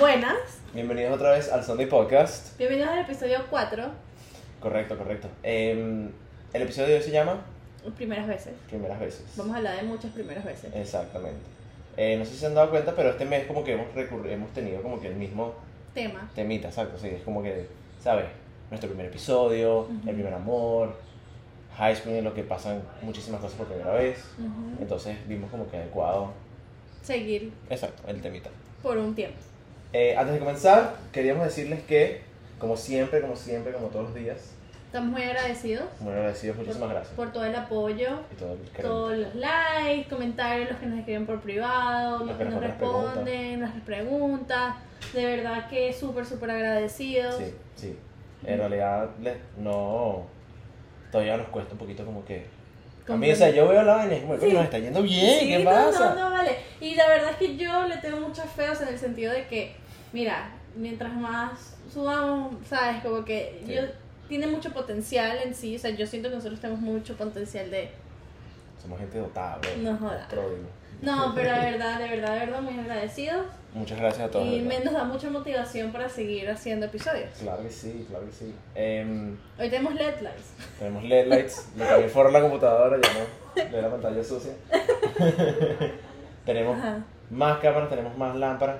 Buenas, Bienvenidos otra vez al Sunday Podcast. bienvenidos al episodio 4, Correcto, correcto. Em, el episodio de hoy se llama primeras veces. Primeras veces. Vamos a hablar de muchas primeras veces. Exactamente. Eh, no sé si se han dado cuenta, pero este mes como que hemos, hemos tenido como que el mismo Tema. temita, exacto. Sí, es como que, ¿sabes? Nuestro primer episodio, el primer amor, high school en lo que pasan muchísimas cosas por primera vez. Entonces vimos como que adecuado, Seguir exacto, el temita. por un tiempo. Eh, antes de comenzar, queríamos decirles que, como siempre, como siempre, como todos los días, Estamos muy agradecidos muy agradecidos, muchísimas por, gracias. por todo el apoyo, Y todo el todos los likes, comentarios, los que nos escriben por privado, Los que nos responden responden, nuestras preguntas. De verdad que súper, súper agradecidos. Sí, sí. En realidad, no. Todavía nos cuesta un poquito como que. A mí, o sea, yo veo la vaina y como, Sí. "Coño, nos está yendo bien, Sí, ¿qué no, pasa? No, no, vale. Y la verdad es que yo le tengo muchos feos en el sentido de que, mira, mientras más subamos, sabes, como que Sí. yo tiene mucho potencial en sí, o sea, yo siento que nosotros tenemos mucho potencial de Somos gente dotada, bro. No jodas. No, pero de verdad, de verdad, de verdad muy agradecidos Muchas gracias a todos. y me nos da mucha motivación para seguir haciendo episodios. Claro que sí, claro que sí. Em, Hoy tenemos LED lights. tenemos LED lights, le cambié forro la computadora, ya no. Ve la pantalla sucia. tenemos Ajá. más cámaras, tenemos más lámparas,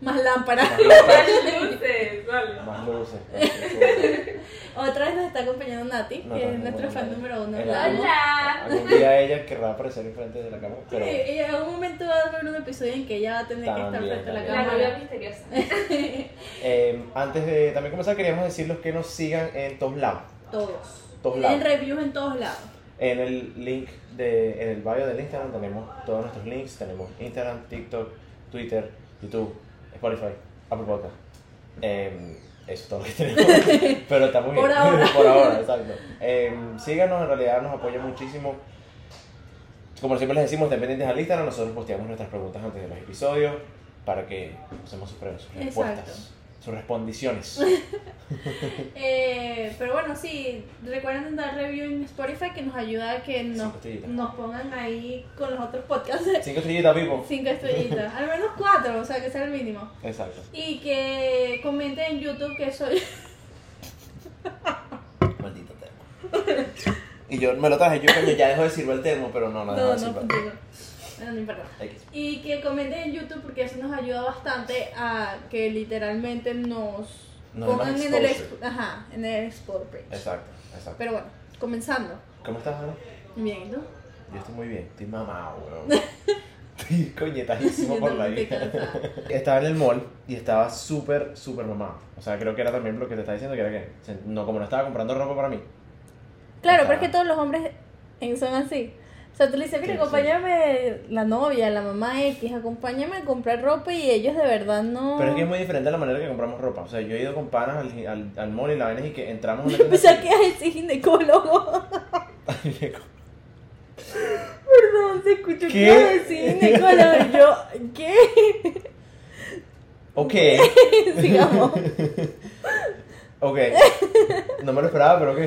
Más lámparas. más luces, vale. más luces. más luces. Otra vez nos está acompañando Nati, No, que no, es no, no, fan no. número uno. Hola. Algún día ella querrá aparecer enfrente de la cámara, pero. Sí, y en algún momento va a haber un episodio en que ella va a tener que estar También, frente a la también. La novia cámara. misteriosa. Eh, antes de también comenzar, queríamos decirles que nos sigan en todos lados. Todos. Todos En reviews en todos lados. En el link de, en el bio del Instagram tenemos todos nuestros links. Tenemos Instagram, TikTok, Twitter, YouTube, Spotify, Apple Podcast. Eh, eso es todo lo que tenemos. Pero está muy bien. Por ahora. Por ahora, exacto. Eh, síganos, en realidad nos apoya muchísimo. Como siempre les decimos, estén pendientes al Instagram. Nosotros posteamos nuestras preguntas antes de los episodios para que usemos sus, respuestas, Exacto. Sus respondiciones. Eh, pero bueno, sí, recuerden dar review en Spotify que nos ayuda a que nos, nos pongan ahí con los otros podcasts. Cinco estrellitas, Pipo. Cinco estrellitas. Al menos cuatro, o sea, que sea el mínimo. Exacto. Y que comenten en YouTube que soy. Maldito termo. Y yo me lo traje, yo ya dejo de sirve el termo, pero no, no, No, dejo de no, contigo. No, no importa. X. Y que comenten en YouTube porque eso nos ayuda bastante a que literalmente nos dé pongan en el, ajá, en el explore page. Exacto, exacto. Pero bueno, comenzando. ¿Cómo estás, Ana? Bien, ¿y tú? Yo estoy muy bien, estoy mamado, bro. Estoy coñetajísimo Yo por la vida. Estaba en el mall y estaba súper, súper mamado. O sea, creo que era también lo que te estaba diciendo, que era que, no, como no estaba comprando ropa para mí. Claro, Estaba- pero es que todos los hombres son así. O sea, tú le dices, mira, Sí, acompáñame la novia, la mamá X, acompáñame a comprar ropa y ellos de verdad no... Pero es que es muy diferente la manera que compramos ropa. O sea, yo he ido con panas al, al, al mall y la vaina y que entramos Yo pensaba que es ese ginecólogo. Perdón, se escuchó que iba a decir ginecólogo. Yo, ¿qué? ok, Sigamos. ok. No me lo esperaba, pero ok.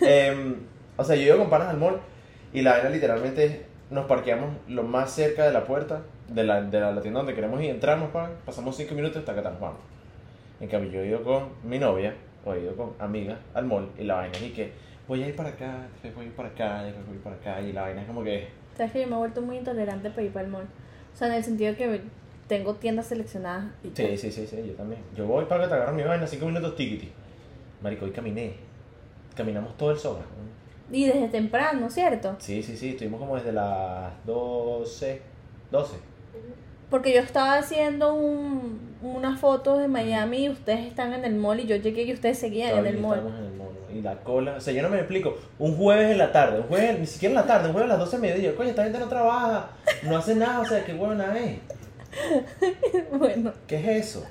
Em, o sea, yo he ido con panas al mall y la vaina literalmente nos parqueamos lo más cerca de la puerta de la, de la, la tienda donde queremos ir, entramos, pa, pasamos cinco minutos hasta que nos vamos. En cambio, yo he ido con mi novia o he ido con amigas al mall y la vaina es y que voy a ir para acá, después voy a ir para acá, después voy a ir para acá y la vaina es como que... Sabes que yo me he vuelto muy intolerante para ir para el mall. O sea, en el sentido que tengo tiendas seleccionadas. Y Sí, sí, sí, sí, yo también. Yo voy para que te agarro mi vaina, cinco minutos, tiquiti. Marico, hoy caminé. Caminamos todo el sobra. Y desde temprano, ¿cierto? Sí, sí, sí, estuvimos como desde las 12, 12. Porque yo estaba haciendo un, unas fotos de Miami y ustedes están en el mall y yo llegué y ustedes seguían en el mall. estábamos en el mall. Y la cola, o sea, yo no me explico. Un jueves en la tarde, un jueves, ni siquiera en la tarde, un jueves a las 12 de mediodía. Coño, esta gente no trabaja, no hace nada, o sea, qué huevona es. bueno, ¿Qué es eso?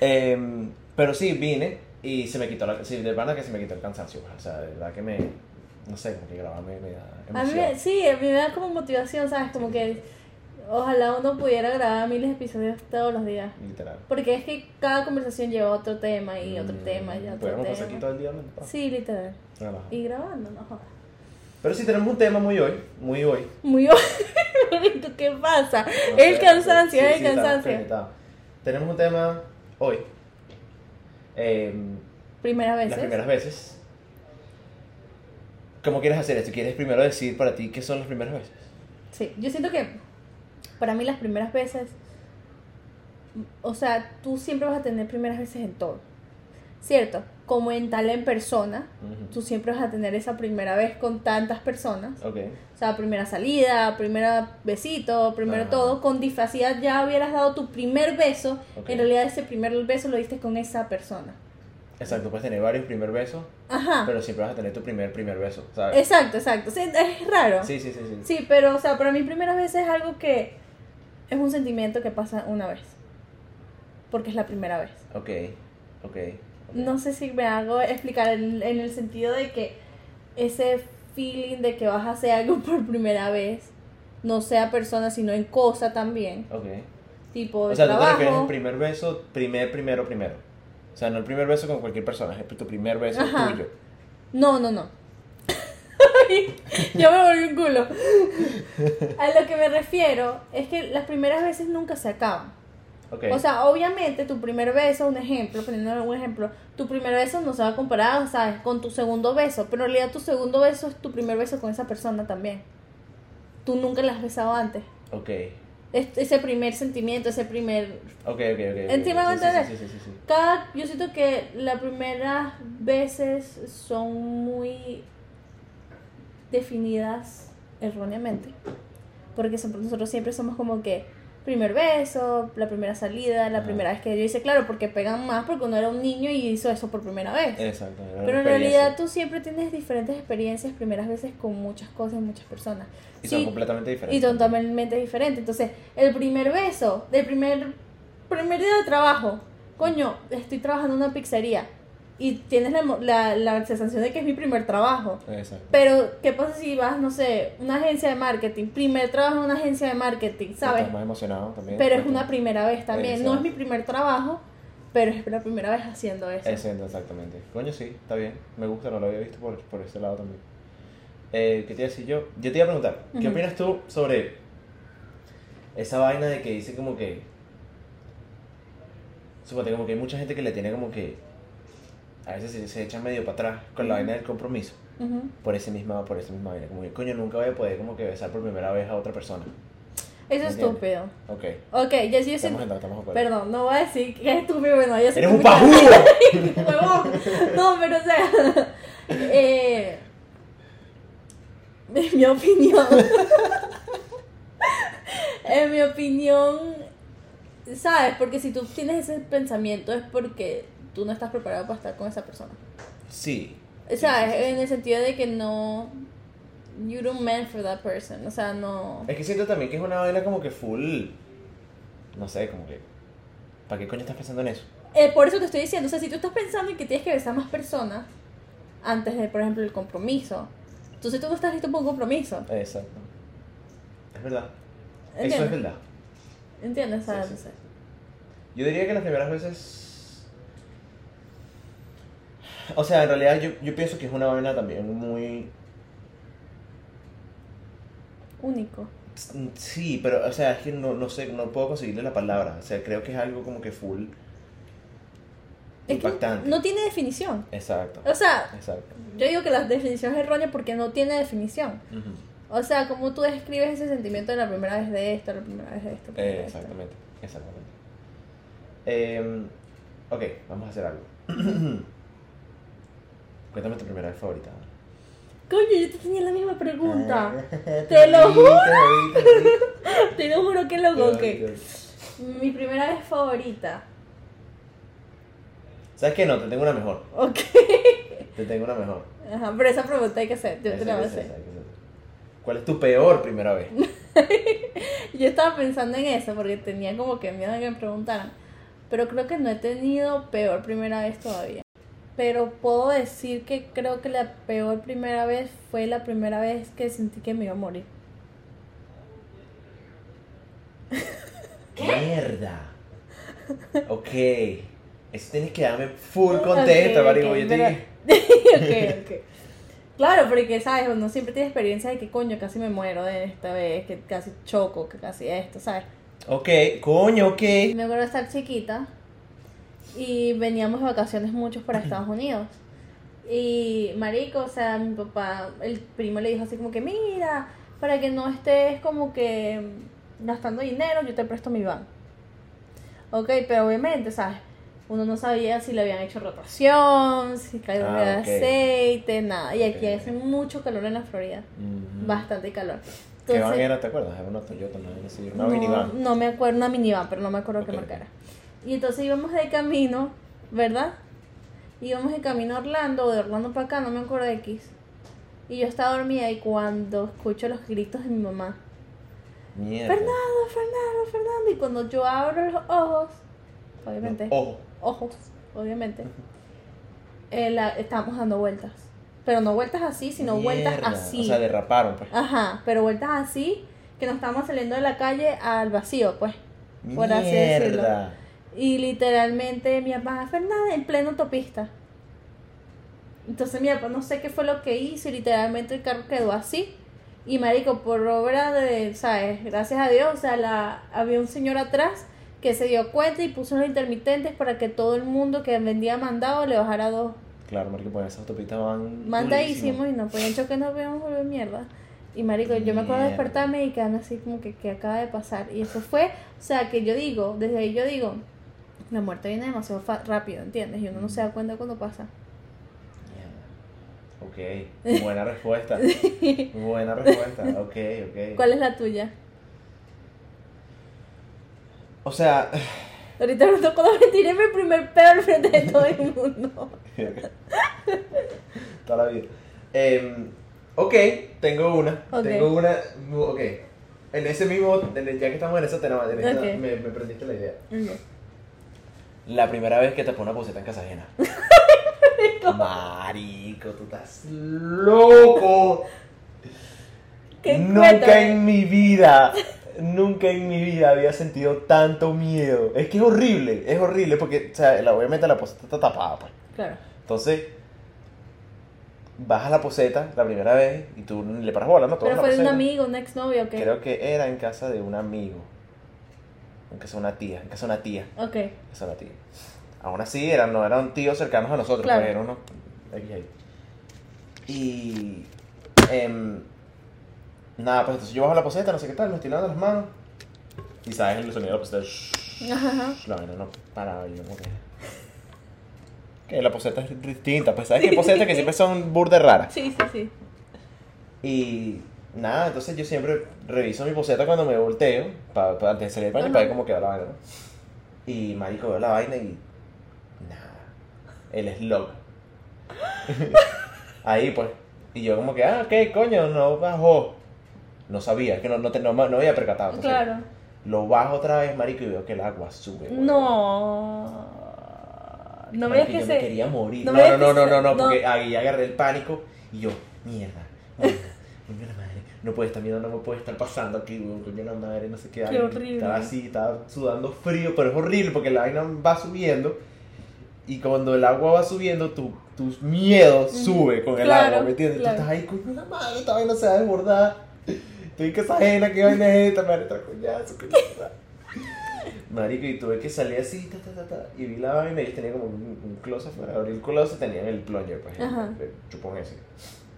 Em, pero sí, vine y se me quitó la. Sí, de verdad que se me quitó el cansancio. O sea, de verdad que me. No sé, como que grabarme me da a mí emoción. sí, a mí me da como motivación, ¿sabes? Como que ojalá uno pudiera grabar miles de episodios todos los días. Literal. Porque es que cada conversación lleva otro tema y otro Mm, tema y otro Podríamos pasar aquí todo el día hablando. Sí, literal. Y grabando, no jodas. Pero sí tenemos un tema muy hoy, muy hoy. Muy bonito, ¿qué pasa? No el cansancio, sí, el sí, cansancio. tenemos un tema hoy. Em, Primera vez. las primeras veces. ¿Cómo quieres hacer esto? ¿Quieres primero decir para ti qué son las primeras veces? Sí, yo siento que para mí las primeras veces, o sea, tú siempre vas a tener primeras veces en todo, ¿cierto? Como en tal en persona, Ujú. tú siempre vas a tener esa primera vez con tantas personas. Ok. O sea, primera salida, primera besito, primero todo. Con disfracidad ya hubieras dado tu primer beso. Ok. En realidad ese primer beso lo diste con esa persona. Exacto, puedes tener varios primer besos, Ajá. pero siempre vas a tener tu primer primer beso, ¿sabes? Exacto, exacto. Sí, es raro. Sí, sí, sí, sí. Sí, pero, o sea, para mí primera vez es algo que es un sentimiento que pasa una vez. Porque es la primera vez. Ok, ok. No sé si me hago explicar en, en el sentido de que ese feeling de que vas a hacer algo por primera vez, no sea persona, sino en cosa también. Ok. Tipo, O de sea, tú te refieres trabajo. al primer beso, primer, primero, primero. O sea, no el primer beso con cualquier persona, es tu primer beso Ajá. tuyo. No, no, no. Yo me volví un culo. A lo que me refiero es que las primeras veces nunca se acaban. O sea, obviamente tu primer beso, un ejemplo, poniendo un ejemplo, tu primer beso no se va a comparar, ¿sabes? Con tu segundo beso, pero en realidad tu segundo beso es tu primer beso con esa persona también. Tú nunca la has besado antes. ok. Es- ese primer sentimiento, ese primer... Ok, ok, ok. Encima ok. de sí, sí. Cada, yo siento que las primeras veces son muy definidas erróneamente. Porque nosotros siempre somos como que primer beso, la primera salida, la primera vez que yo hice, claro, porque pegan más porque uno era un niño y hizo eso por primera vez. Exacto. Pero en realidad tú siempre tienes diferentes experiencias, primeras veces con muchas cosas muchas personas. Y Sí, son completamente diferentes. y totalmente diferente. Entonces, el primer beso, del primer, primer día de trabajo, coño, estoy trabajando en una pizzería y tienes la, la, la sensación de que es mi primer trabajo. Exacto. Pero, ¿qué pasa si vas, no sé, una agencia de marketing? Primer trabajo en una agencia de marketing, ¿sabes? Estás más emocionado también. Pero es una primera vez también. No es mi primer trabajo, pero es la primera vez haciendo eso. Exacto, exactamente. Coño, sí, está bien. Me gusta, no lo había visto por, por ese lado también. Eh, ¿Qué te iba a decir yo? Yo te iba a preguntar, ¿qué opinas tú sobre esa vaina de que dice como que. Suponte como que hay mucha gente que le tiene como que. A veces se, se echan medio para atrás con la vaina del compromiso. Por esa misma, por esa misma vaina. Como que, coño, nunca voy a poder como que besar por primera vez a otra persona. Eso es estúpido. Ok. Ok, ya sí, acuerdo. Perdón, no voy a decir que es estúpido, bueno, yo sé ¡Eres un pajudo! No, pero o sea, eh, en mi opinión, en mi opinión, ¿sabes? Porque si tú tienes ese pensamiento es porque tú no estás preparado para estar con esa persona. Sí. O sea, en el sentido de que no, you don't meant for that person, o sea, no... Es que siento también que es una vaina como que full. No sé, como que. ¿Para qué coño estás pensando en eso? Eh, por eso te estoy diciendo, o sea, si tú estás pensando en que tienes que besar más personas antes de, por ejemplo, el compromiso, entonces tú no estás listo para un compromiso. Exacto. Es verdad. Eso es ¿Entiendes? verdad. ¿Entiendes? Sí, sí. no sé. Yo diría que las primeras veces. O sea, en realidad yo, yo pienso que es una vaina también muy. Único. Sí, pero, o sea, es que no, no sé, no puedo conseguirle la palabra. O sea, creo que es algo como que full. Es que Impactante. no tiene definición. Exacto. O sea, Exacto. yo digo que la definición es errónea porque no tiene definición. O sea, como tú describes ese sentimiento de la primera vez de esto, la primera vez de esto. Eh, de exactamente, exactamente. Em, ok, vamos a hacer algo. Cuéntame tu primera vez favorita. Coño, yo te tenía la misma pregunta. Ah, Te lo juro. Te lo juro que loco, ok. Mi primera vez favorita. ¿Sabes qué? No, te tengo una mejor. Ok. Te tengo una mejor. Ajá, pero esa pregunta hay que hacer. Yo te la voy a hacer. ¿Cuál es tu peor primera vez? Yo estaba pensando en eso porque tenía como que miedo de que me preguntaran. Pero creo que no he tenido peor primera vez todavía. Pero puedo decir que creo que la peor primera vez fue la primera vez que sentí que me iba a morir. ¡Mierda! Ok. Eso tienes que darme full contexto, Ok, marico. ok, Yo pero- ok, ok. Claro, porque sabes, uno siempre tiene experiencia de que coño casi me muero de esta vez, que casi choco, que casi esto, ¿sabes? Ok, coño, ok. Me acuerdo de estar chiquita y veníamos de vacaciones muchos para Estados Unidos. Y marico, o sea, mi papá, el primo le dijo así como que, mira, para que no estés como que gastando dinero, yo te presto mi van. Ok, pero obviamente, ¿sabes? Uno no sabía si le habían hecho rotación, si caía Ah, de aceite, nada. Y aquí Ok. hace mucho calor en la Florida. Bastante calor. ¿Qué van era, te acuerdas? Era una Toyota, no así, una no, minivan. no me acuerdo, una minivan, pero no me acuerdo qué marca era. Y entonces íbamos de camino, ¿verdad? Íbamos de camino a Orlando, o de Orlando para acá, no me acuerdo de X. Y yo estaba dormida y cuando escucho los gritos de mi mamá, Mierda. Fernando, Fernando, Fernando, y cuando yo abro los ojos, obviamente, Ojo. ojos, obviamente, eh, la- estábamos dando vueltas. Pero no vueltas así, sino vueltas Mierda. así. O sea, derraparon, pues. Ajá, pero vueltas así, que nos estábamos saliendo de la calle al vacío, pues. por así decirlo. Y literalmente mi papá, Fernanda, en pleno autopista. Entonces mi papá no sé qué fue lo que hizo y literalmente el carro quedó así. Y marico, por obra de, ¿sabes? Gracias a Dios, o sea, la, había un señor atrás que se dio cuenta y puso los intermitentes para que todo el mundo que vendía mandado le bajara dos Claro, marico, pues esas autopistas van. mandadísimos y no podían chocar, nos veíamos volver mierda. Y marico, yo me acuerdo de despertarme y quedarme así como que, que acaba de pasar. Y eso fue, o sea, que yo digo, desde ahí yo digo, la muerte viene demasiado rápido, ¿entiendes? Y uno no se da cuenta cuando pasa. Ok, buena respuesta. buena respuesta. Ok, ok. ¿Cuál es la tuya? O sea, Ahorita me tocó me tiré mi primer pedo al frente de todo el mundo. toda la vida. Em, ok, tengo una. Ok. Tengo una. Ok. En ese mismo. ya que estamos en ese tema, en esta- Ok. me, me prendiste la idea. Ok. La primera vez que te pone una poseta en casa ajena. Marico, tú estás loco. ¿Qué Nunca cuéntame? en mi vida, nunca en mi vida había sentido tanto miedo. Es que es horrible, es horrible porque, o sea, obviamente la poseta está tapada, pues. Claro. Entonces, bajas la poseta la primera vez y tú le paras bola, ¿no? Pero fue de un amigo, un exnovio, ¿ok? Creo que era en casa de un amigo. En casa de una tía, en casa de una tía. Ok. Esa es la tía. Aún así, eran, no eran tíos cercanos a nosotros, Claro. pues, eran unos. Y. em, nada, pues entonces yo bajo la poseta, no sé qué tal, me estoy lavando las manos. Y sabes el sonido de la poseta. Ajá. La vaina no paraba, yo como que. Que la poseta es distinta, pues sabes que hay posetas que siempre son burdes raras. Sí, sí, sí. Y nada, entonces yo siempre reviso mi poseta cuando me volteo, pa, pa- antes de salir del baño, Ajá. para ver cómo queda la vaina, ¿no? Y marico, veo la vaina y. Nada. El slog. Ahí pues. Y yo como que, ah, ok, coño, no bajó. No sabía, que no, no, te- no, no había percatado. entonces, Claro. Lo bajo otra vez, marico, y veo que el agua sube. weón. No. No me digas que yo se. me quería morir. no No, no, no, no, porque ahí agarré el pánico y yo, mierda, mierda, madre, no puede estar miedo, no me puede estar pasando aquí, coño la madre, no sé qué. Qué horrible. Estaba así, estaba sudando frío, pero es horrible porque la vaina va subiendo y cuando el agua va subiendo, tu, tus miedos Ujú. sube con el Claro, agua, ¿me entiendes? claro. Tú estás ahí, coño la madre, esta vaina se va a desbordar. Estoy que esa ajena, qué vaina es esta, haré otra coñazo, madre. Marico, y tuve que salir así, ta, ta, ta, ta, y vi la vaina y ellos tenían como un, un closet abrí el closet, tenían el plunger, pues, el- Ajá. el, chupón ese.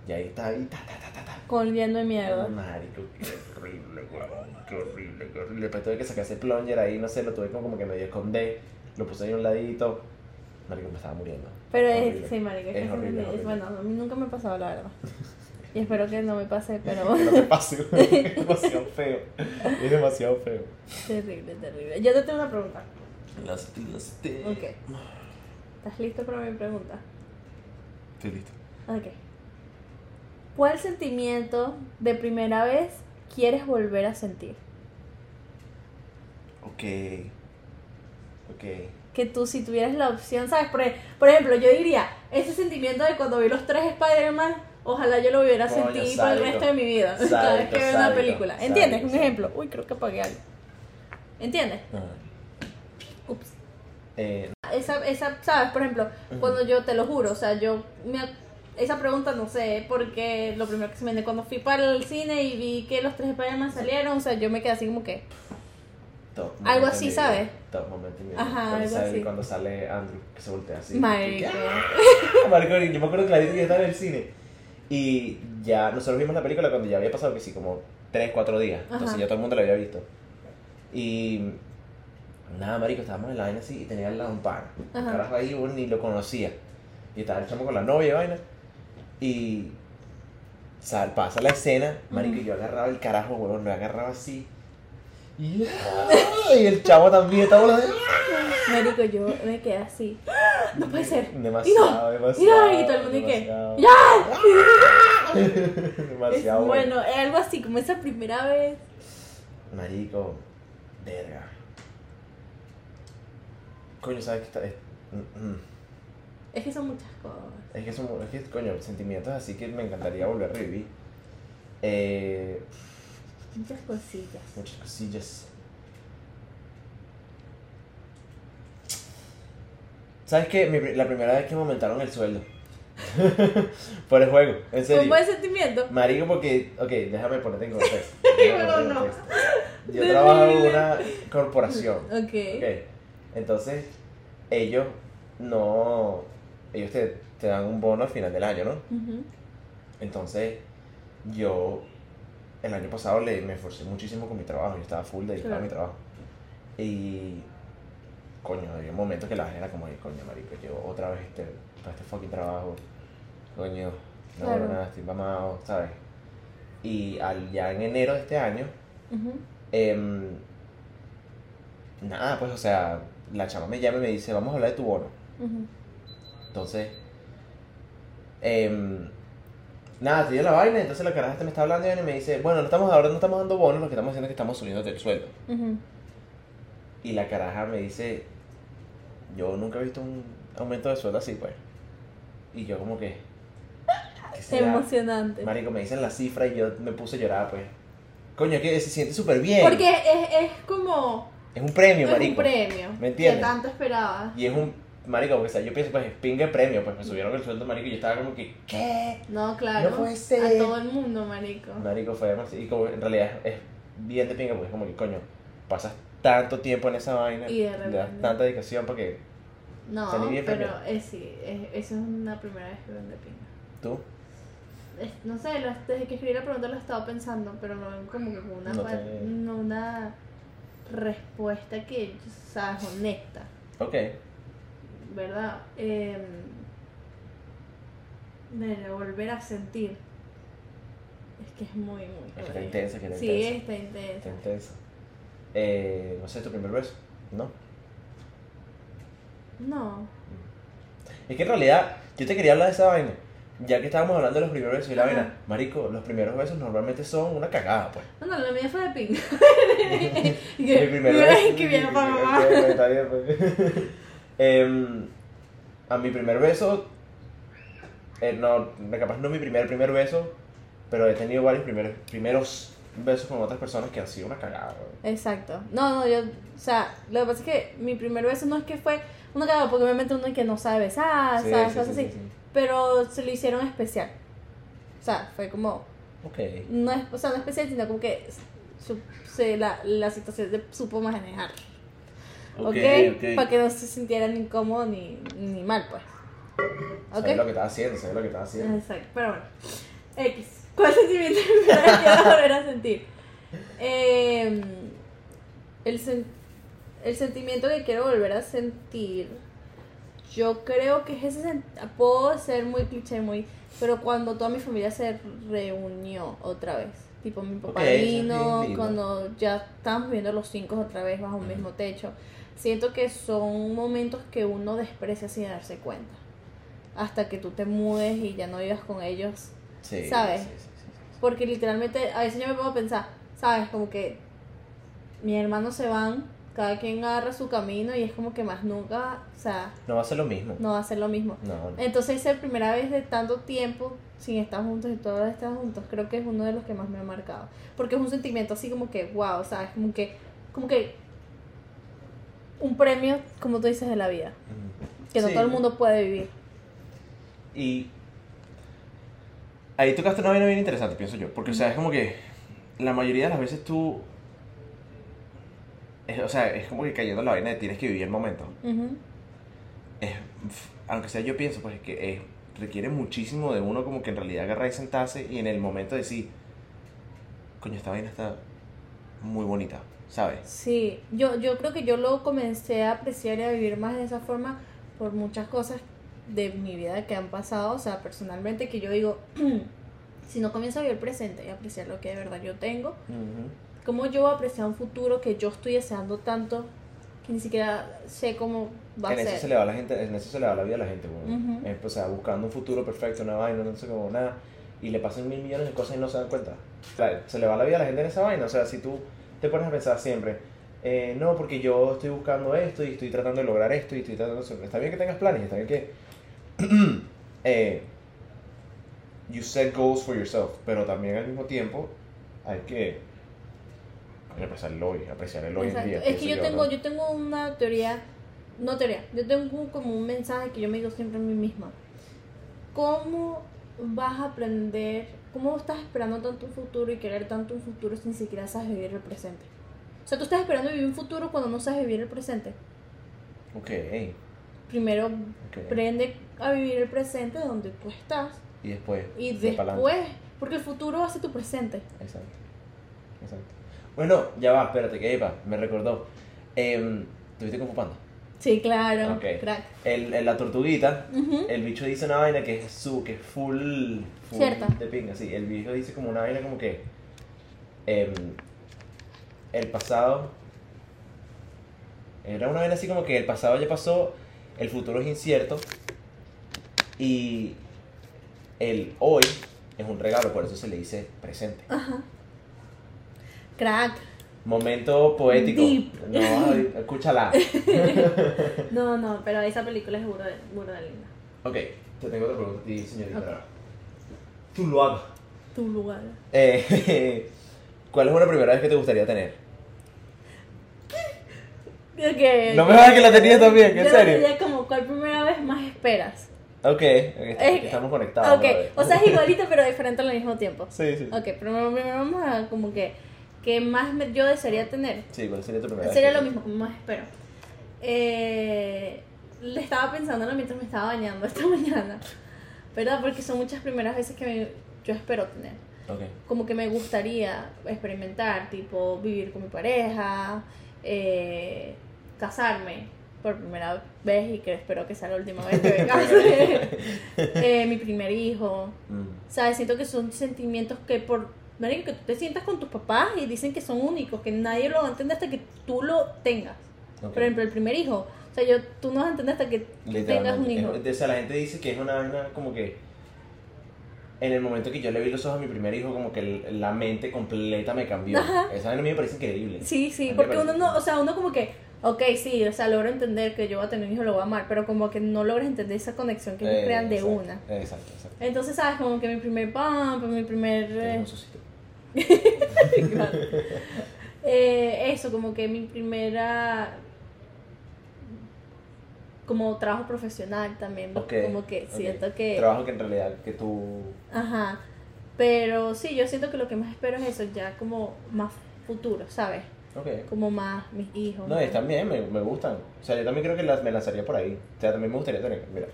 Y ahí está, ahí, ta, ta, ta, ta, ta. De mierda. Marico, qué horrible, weón, qué horrible, qué horrible. Después tuve que sacar ese plunger ahí, no sé, lo tuve como, como que medio esconder, lo puse ahí a un ladito. Marico, me estaba muriendo. Pero Horrible. es, sí, marica, es, Es que horrible, es- horrible. bueno, a mí nunca me ha pasado la verdad. Y espero que no me pase, pero Que no te pase, es demasiado feo. Es demasiado feo. terrible, terrible. Yo te tengo una pregunta. Las, las, te... Ok. ¿Estás listo para mi pregunta? Estoy listo. Ok. ¿Cuál sentimiento de primera vez quieres volver a sentir? Ok. Ok. Que tú, si tuvieras la opción, ¿sabes? Por, e- por ejemplo, yo diría, ese sentimiento de cuando vi los tres Spider-Man, ojalá yo lo hubiera Coño, sentido por el resto de mi vida. Cada vez que veo una película. sádico, ¿Entiendes? Un ejemplo. Uy, creo que apagué algo. ¿Entiendes? Ajá. Ups. Eh, Esa, esa, ¿sabes? Por ejemplo, cuando yo, te lo juro, o sea, yo, me, esa pregunta no sé, porque lo primero que se me viene, cuando fui para el cine y vi que los tres Spider-Man salieron, o sea, yo me quedé así como que, Top Algo así. ¿sabes? Top momento vida. Ajá, cuando algo sale, así. Cuando sale Andrew, que se voltea así. Marico. Ah, Marico, yo me acuerdo clarito que yo estaba en el cine. Y ya, nosotros vimos la película cuando ya había pasado que sí, como 3, 4 días. Entonces Ajá. ya todo el mundo la había visto. Y nada, marico, estábamos en la vaina así y tenía al lado un pan. Carajo ahí, bueno, ni lo conocía. Y estaba el chamo con la novia y vaina. Y sal, pasa la escena, marico, y yo agarraba el carajo, huevón, lo agarraba así. Y, y el chavo también estaba la Marico, yo me quedé así. No puede ser. Demasiado, Y demasiado. y todo el mundo y que, demasiado. ¡Ya! Es demasiado bueno, es algo así como esa primera vez. Marico, verga. Coño, ¿sabes qué está? Es, mm, mm. Es que son muchas cosas. es que son, es que, coño, sentimientos así que me encantaría volver a revivir. Eh, Muchas cosillas. muchas cosillas. ¿Sabes qué? Mi la primera vez que me aumentaron el sueldo. Por el juego, en serio. un buen sentimiento. Marico, porque, ok, déjame ponerte en contexto. No, no. Yo trabajo en una corporación. Ok. Ok. Entonces, ellos no. Ellos te, te dan un bono al final del año, ¿no? Entonces, yo. El año pasado le, me esforcé muchísimo con mi trabajo. Yo estaba full dedicado a mi trabajo. Y. Coño, había un momento que la gente era como, "Ay, coño, marico, yo otra vez este, para este fucking trabajo. Coño, no, Claro. nada, estoy mamado, ¿sabes? Y al, ya en enero de este año. Em, nada, pues, o sea, la chama me llama y me dice, vamos a hablar de tu bono. Entonces, em, nada, te dio la vaina, entonces la caraja me está hablando y me dice, bueno, no estamos, ahora no estamos dando bonos, lo que estamos haciendo es que estamos subiendo el sueldo. Ujú. Y la caraja me dice, yo nunca he visto un aumento de sueldo así, pues. Y yo como que... ¿qué? Emocionante. Marico, me dicen la cifra y yo me puse a llorar, pues. Coño, es que se siente súper bien. Porque es, es como. Es un premio, es marico. un premio. ¿Me entiendes? Que tanto esperaba. Y es un, marico, porque o sea, yo pienso, pues, pingue premio, pues me subieron el sueldo, marico, y yo estaba como que, ¿qué? No, claro. No puede ser. A todo el mundo, marico. Marico, fue demasiado, y como en realidad es, es bien de pinga, porque es como que, coño, pasas tanto tiempo en esa vaina, Y de le das tanta dedicación para que No, Salí bien pero es, sí, es, eso es una primera vez que veo de pinga. tú, Es- no sé, lo- desde que escribí la pregunta lo he estado pensando, pero no como que una, No pa- te- no una respuesta que, sabes, honesta, ok, ¿verdad? Eh, de volver a sentir. Es que es muy, muy Es que está intensa, que está Sí, intensa. está intensa. está intenso. Eh, no sé, tu primer beso, ¿no? No. Es que en realidad, yo te quería hablar de esa vaina, ya que estábamos hablando de los primeros besos y la Ajá. vaina, marico, los primeros besos normalmente son una cagada, pues. No, no, la mía fue de pinga. Mi primer beso. que viene para mamá. Está bien, pues. Em, a mi primer beso, eh, no, capaz no mi primer primer beso, pero he tenido varios primeros, primeros besos con otras personas que han sido una cagada. Exacto. No, no, yo, o sea, lo que pasa es que mi primer beso no es que fue una cagada, porque obviamente uno que no sabe besar, Sí, ¿sabes? sí, Cosas sí, así. sí, sí. Pero se lo hicieron especial. O sea, fue como, Ok. no es, o sea, no especial, sino como que su- se, la, la situación se supo manejar. ¿Ok? Para que no se sintieran incómodos ni, ni mal, pues. Sabes lo ¿Ok? que estaba haciendo, sabes lo que estaba haciendo. Exacto. Pero bueno. X. ¿Cuál sentimiento quiero volver a sentir? Eh, el, sen- el sentimiento que quiero volver a sentir, yo creo que es ese puedo ser muy cliché, muy, pero cuando toda mi familia se reunió otra vez, tipo mi papá Ok, vino, cuando ya estábamos viendo los cinco otra vez bajo un mismo techo, siento que son momentos que uno desprecia sin darse cuenta, hasta que tú te mudes y ya no vivas con ellos Sí, ¿sabes? sí, sí, porque literalmente a veces yo me pongo a pensar, ¿sabes? Como que mis hermanos se van, cada quien agarra su camino y es como que más nunca, o sea, No va a ser lo mismo. no va a ser lo mismo. No, no. Entonces esa primera vez de tanto tiempo sin estar juntos y todas estar juntos, creo que es uno de los que más me ha marcado. Porque es un sentimiento así como que, wow, ¿sabes? Como que, como que un premio, como tú dices, de la vida. Que no Sí. todo el mundo puede vivir. Y ahí tocaste una vaina bien interesante, pienso yo. Porque, o sea, es como que la mayoría de las veces tú. es- o sea, es como que cayendo en la vaina de tienes que vivir el momento. Es, aunque sea yo pienso, pues que es- requiere muchísimo de uno como que en realidad agarrar y sentarse y en el momento decir, coño, esta vaina está muy bonita, ¿sabes? Sí, yo, yo creo que yo lo comencé a apreciar y a vivir más de esa forma por muchas cosas de mi vida que han pasado, o sea, personalmente que yo digo, si no comienzo a vivir presente y apreciar lo que de verdad yo tengo, ¿cómo yo voy a apreciar un futuro que yo estoy deseando tanto que ni siquiera sé cómo va En a eso ser? se le va la gente, en eso se le va la vida a la gente. Ujú. Eh, O sea, buscando un futuro perfecto, una vaina, no sé cómo nada, y le pasan mil millones de cosas y no se dan cuenta. Claro, se le va la vida a la gente en esa vaina, o sea, si tú te pones a pensar siempre, eh, no, porque yo estoy buscando esto y estoy tratando de lograr esto y estoy tratando de... Está bien que tengas planes, está bien que... eh, you set goals for yourself, pero también al mismo tiempo hay que apreciar el hoy, apreciar el hoy en día. Es que yo tengo, ¿no? yo tengo una teoría, no teoría, yo tengo como un mensaje que yo me digo siempre a mí misma. ¿Cómo vas a aprender, cómo estás esperando tanto un futuro y querer tanto un futuro sin siquiera sabes vivir el presente? O sea, tú estás esperando vivir un futuro cuando no sabes vivir el presente. Ok, Primero ok. aprende a vivir el presente donde tú estás Y después. y después, porque el futuro va ser tu presente. Exacto. Exacto. Bueno, ya va, espérate, que epa, me recordó. Eh, ¿Tuviste Kung Fu Panda? Sí, claro, Ok. crack. El, el- la tortuguita, el bicho dice una vaina que es su, que es full, full Cierta. de pinga, sí. El bicho dice como una vaina como que em, el pasado era una vaina así como que el pasado ya pasó, el futuro es incierto y el hoy es un regalo, por eso se le dice presente. Ajá. Crack. Momento poético. Deep. No, escúchala. No, no, pero esa película es burda, burda linda. Ok, te tengo otra pregunta a ti, señorita. Ok. Tú lo hagas. Tu lugar. Eh, ¿Cuál es una primera vez que te gustaría tener? Okay, No me jodas que la tenías también, ¿en Yo serio? diría como, ¿cuál primera vez más esperas? Ok, ok, Es- estamos conectados. ok, o sea, es igualito pero diferente al mismo tiempo. Sí, sí. Ok, primero vamos a como que, que más me- yo desearía tener. Sí, ¿cuál sería tu primera Sería vez? lo mismo, como más espero. Eh, le estaba pensando mientras me estaba bañando esta mañana, ¿verdad? Porque son muchas primeras veces que me- yo espero tener. Ok, como que me gustaría experimentar, tipo vivir con mi pareja, eh, casarme por primera vez y que espero que sea la última vez que me case, Eh, mi primer hijo, mm, ¿sabes? Siento que son sentimientos que por, marico, que tú te sientas con tus papás y dicen que son únicos, que nadie lo va a entender hasta que tú lo tengas. Por ejemplo, el primer hijo, o sea, yo, tú no vas a entender hasta que tengas un hijo. Es- o sea, la gente dice que es una vaina como que. En el momento que yo le vi los ojos a mi primer hijo, como que el- la mente completa me cambió. Ajá. Esa vaina a mí me parece increíble. Sí, sí, porque parece- uno no, o sea, uno como que, ok, sí, o sea, logro entender que yo voy a tener un hijo, lo voy a amar, pero como que no logras entender esa conexión que ellos Eh, crean de exacto, una. Exacto, exacto. Entonces, ¿sabes? Como que mi primer pump, mi primer... Eh. Claro. Eh, eso, como que mi primera... Como trabajo profesional también, como que ok. siento que... Trabajo que en realidad que tú. Ajá. Pero sí, yo siento que lo que más espero es eso, ya como más futuro, ¿sabes? Como más mis hijos. No, están bien, me, me gustan. O sea, yo también creo que las, me lanzaría por ahí. O sea, también me gustaría tener. Mira,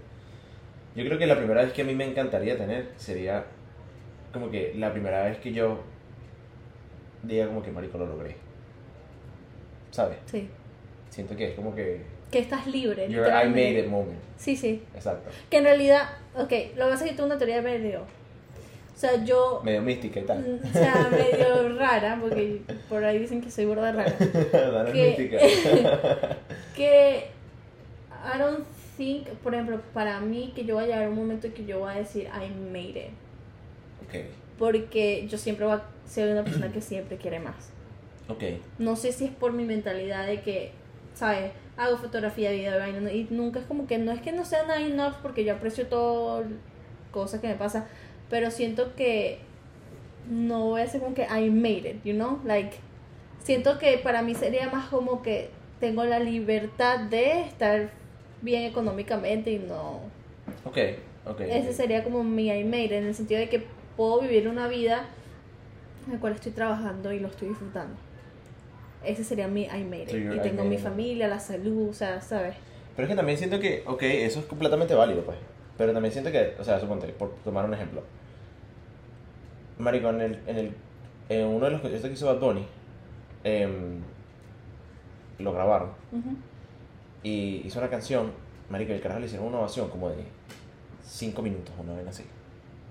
yo creo que la primera vez que a mí me encantaría tener sería como que la primera vez que yo diga como que marico lo logré. ¿Sabes? Sí. Siento que es como que Que estás libre. your I made it moment. Sí, sí. Exacto. Que en realidad, ok, lo que pasa es que tengo una teoría medio. O sea, yo. Medio mística y tal. mm, O sea, medio rara, porque por ahí dicen que soy gorda rara. Dale que- mística. Que. I don't think, por ejemplo, para mí, que yo voy a llegar un momento en que yo voy a decir, I made it. ok. Porque yo siempre voy a ser una persona que siempre quiere más. Ok. No sé si es por mi mentalidad de que, ¿sabes? Hago fotografía, video, vaina, y nunca es como que no es que no sea nada enough porque yo aprecio todo cosas que me pasan, pero siento que no voy a ser como que I made it, you know? Like, siento que para mí sería más como que tengo la libertad de estar bien económicamente y no... Ok. Ok. Ese sería como mi I made it, en el sentido de que puedo vivir una vida en la cual estoy trabajando y lo estoy disfrutando. ese sería mi I made it. Sí, y I tengo mi it. familia, la salud, o sea, ¿sabes? Pero es que también siento que, ok, eso es completamente válido, pues. Pero también siento que, o sea, suponte, por tomar un ejemplo. Marico, en, el, en, el, en uno de los conciertos que hizo Bad Bunny, em, lo grabaron Ujú. y hizo una canción. Marico, el carajo le hicieron una ovación como de 5 minutos, una vez así.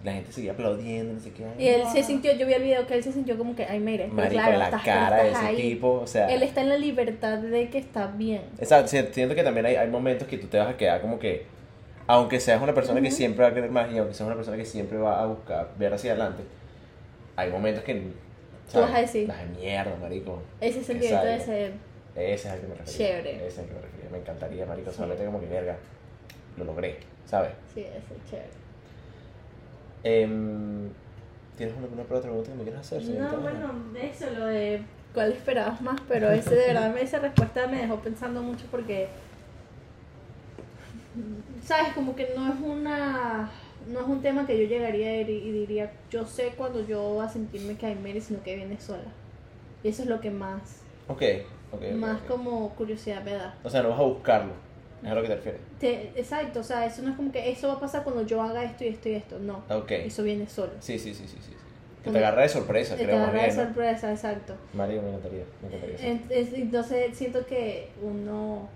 La gente seguía aplaudiendo, no sé qué. ay, Y él se guau. sintió, yo vi el video que él se sintió como que made it. Pero Marico, claro, la estás- cara de estás ese ahí. tipo, o sea. Él está en la libertad de que está bien. Exacto, siento que también hay, hay momentos que tú te vas a quedar como que, aunque seas una persona que Ujú. siempre va a querer más y aunque seas una persona que siempre va a buscar ver hacia adelante, hay momentos que, Tú vas a decir. "Ay, mierda, marico. Ese que sentimiento de salga". ser Ese es al que me refería. Chévere. Ese es al que me refería. Me encantaría, marico, Sí. solamente como que, verga, lo logré, ¿sabes? Sí, ese es chévere. Em, ¿Tienes alguna otra pregunta que me quieras hacer? señorita? No, bueno, eso, lo de cuál esperabas más, pero ese de verdad, esa respuesta me dejó pensando mucho porque, sabes, como que no es una, no es un tema que yo llegaría y, diría, yo sé cuando yo voy a sentirme que hay meres, sino que viene sola. Y eso es lo que más, Ok, más como curiosidad me da. O sea, no vas a buscarlo, es a lo que te refieres. Te- exacto, o sea, eso no es como que eso va a pasar cuando yo haga esto y esto y esto, no. Ok. Eso viene solo. Sí, sí, sí, sí, sí. Que te agarra de sorpresa, Te creo más agarra de sorpresa, exacto. Mario, me encantaría, me encantaría. Entonces siento que uno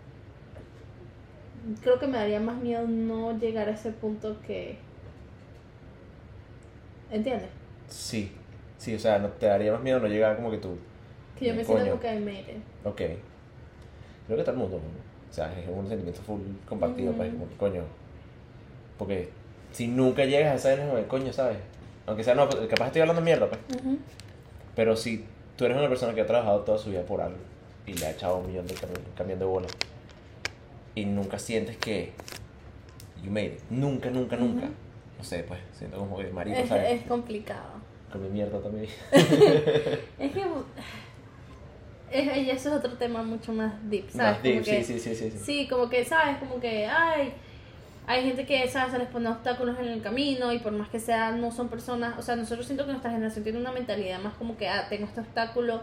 creo que me daría más miedo no llegar a ese punto que ¿entiendes? Sí, sí, o sea, no, te daría más miedo no llegar como que tú. Que yo me Coño. siento como que I made it. Ok. Creo que todo el mundo, ¿no? O sea, es un sentimiento full compartido, pues, como coño. Porque si nunca llegas a esa que, coño, ¿sabes? Aunque sea, no, pues, capaz estoy hablando mierda, pues. Ujú. Pero si tú eres una persona que ha trabajado toda su vida por algo y le ha echado un millón de cami- camión de bolas y nunca sientes que you made it, nunca, nunca, nunca. Ujú. No sé, pues, siento como que marico, Es, ¿sabes? es complicado. Con mi mierda también. Es que y eso es otro tema mucho más deep, ¿sabes? Más deep, que- sí, sí, sí, sí, sí. Como que, ¿sabes? Como que, ay, hay gente que, ¿sabes? Se les pone obstáculos en el camino y por más que sea, no son personas, o sea, nosotros siento que nuestra generación tiene una mentalidad más como que, ah, tengo este obstáculo,